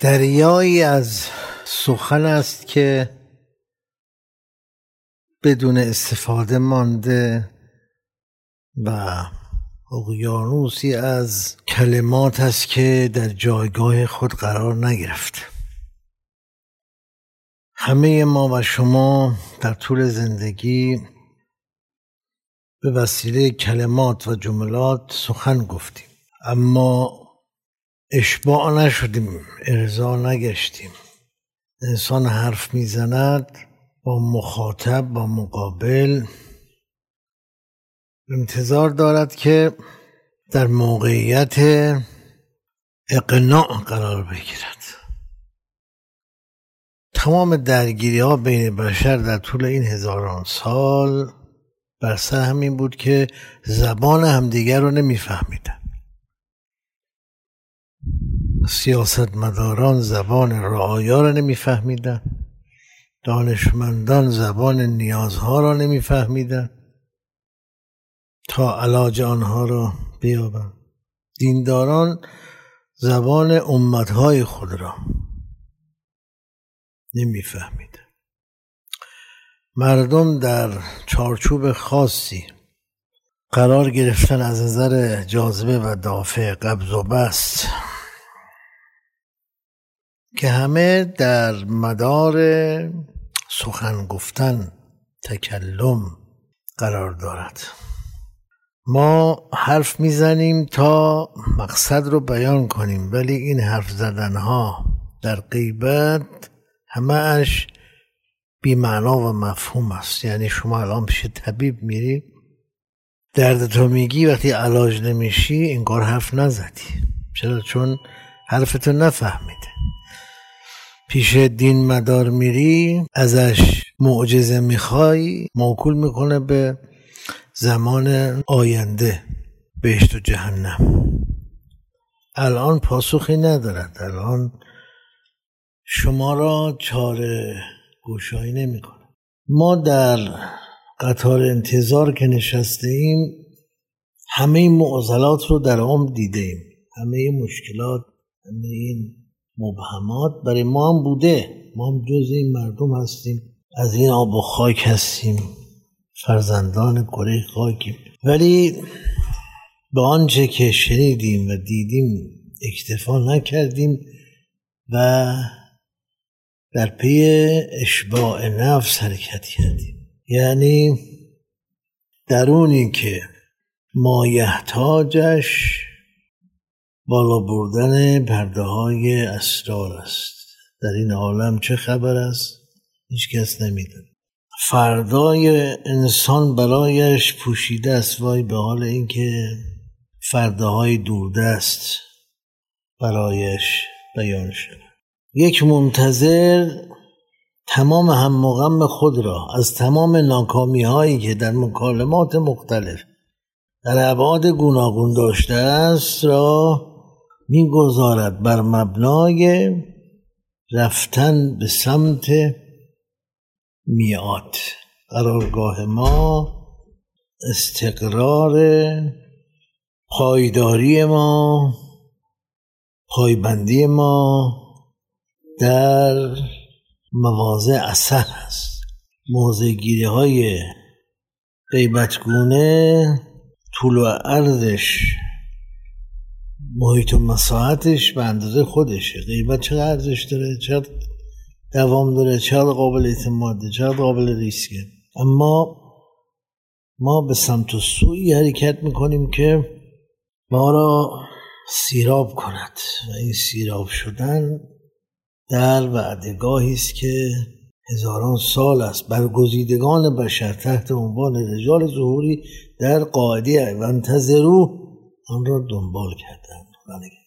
دریایی از سخن است که بدون استفاده مانده و اقیانوسی از کلمات است که در جایگاه خود قرار نگرفته همه ما و شما در طول زندگی به وسیله کلمات و جملات سخن گفتیم. اما اشباع نشدیم ارضا نگشتیم. انسان حرف می‌زند با مخاطب با مقابل. انتظار دارد که در موقعیت اقناع قرار بگیرد. تمام درگیری ها بین بشر در طول این هزاران سال بر سر همین بود که زبان همدیگر رو نمیفهمیدن. سیاستمداران زبان رعایا را نمیفهمیدن دانشمندان زبان نیازها را نمیفهمیدن تا علاج آنها را بیابند. دینداران زبان امتهای خود را نمی‌فهمید مردم در چارچوب خاصی قرار گرفتن از نظر جاذبه و دافع قبض و بست که همه در مدار سخن گفتن تکلم قرار دارد. ما حرف می‌زنیم تا مقصد رو بیان کنیم ولی این حرف زدن ها در غیبت همه اش بیمعنا و مفهوم است. یعنی شما الان پیش طبیب میری درد تو میگی وقتی علاج نمیشی انگار حرف نزدی. چرا؟ چون حرفتو نفهمیده. پیش دین مدار میری ازش معجزه می‌خوای موکول می‌کنه به زمان آینده بهشت و جهنم. الان پاسخی ندارد. الان شما را چاره گوشایی نمی‌کنه. ما در قطار انتظار که نشسته ایم همه این معضلات رو در عمر دیده ایم همه این مشکلات همه این مبهمات برای ما هم بوده. ما هم جز این مردم هستیم. از این آب و خاک هستیم. فرزندان کره خاکیم. ولی به آنچه که شنیدیم و دیدیم اکتفا نکردیم و در پی اشباع نفس حرکت کردیم. یعنی درونی که مایحتاجش بالا بردن پرده های اسرار است. در این عالم چه خبر است؟ هیچ کس نمی‌دونه. فردای انسان برایش پوشیده است. وای به حال اینکه فرداهای دوردست برایش بیان شده. یک منتظر تمام هم مغم خود را از تمام ناکامی هایی که در مکالمات مختلف در ابعاد گوناگون داشته است را می‌گذارد بر مبنای رفتن به سمت میاد قرارگاه ما استقرار پایداری ما پایبندی ما در مواضع اثر است. موضع گیری های غیبتگونه طول و عرضش محیط و مساحتش به اندازه خودشه. غیبت چقدر ارزش داره؟ چقدر دوام داره؟ چقدر قابل اعتماده؟ چقدر قابل ریسکه؟ اما ما به سمت و سوی حرکت می‌کنیم که ما را سیراب کند. و این سیراب شدن در وعدگاهی است که هزاران سال است. برگزیدگان بشر تحت عنوان رجال ظهوری در قاعده و انتظرو آن را دنبال کردند.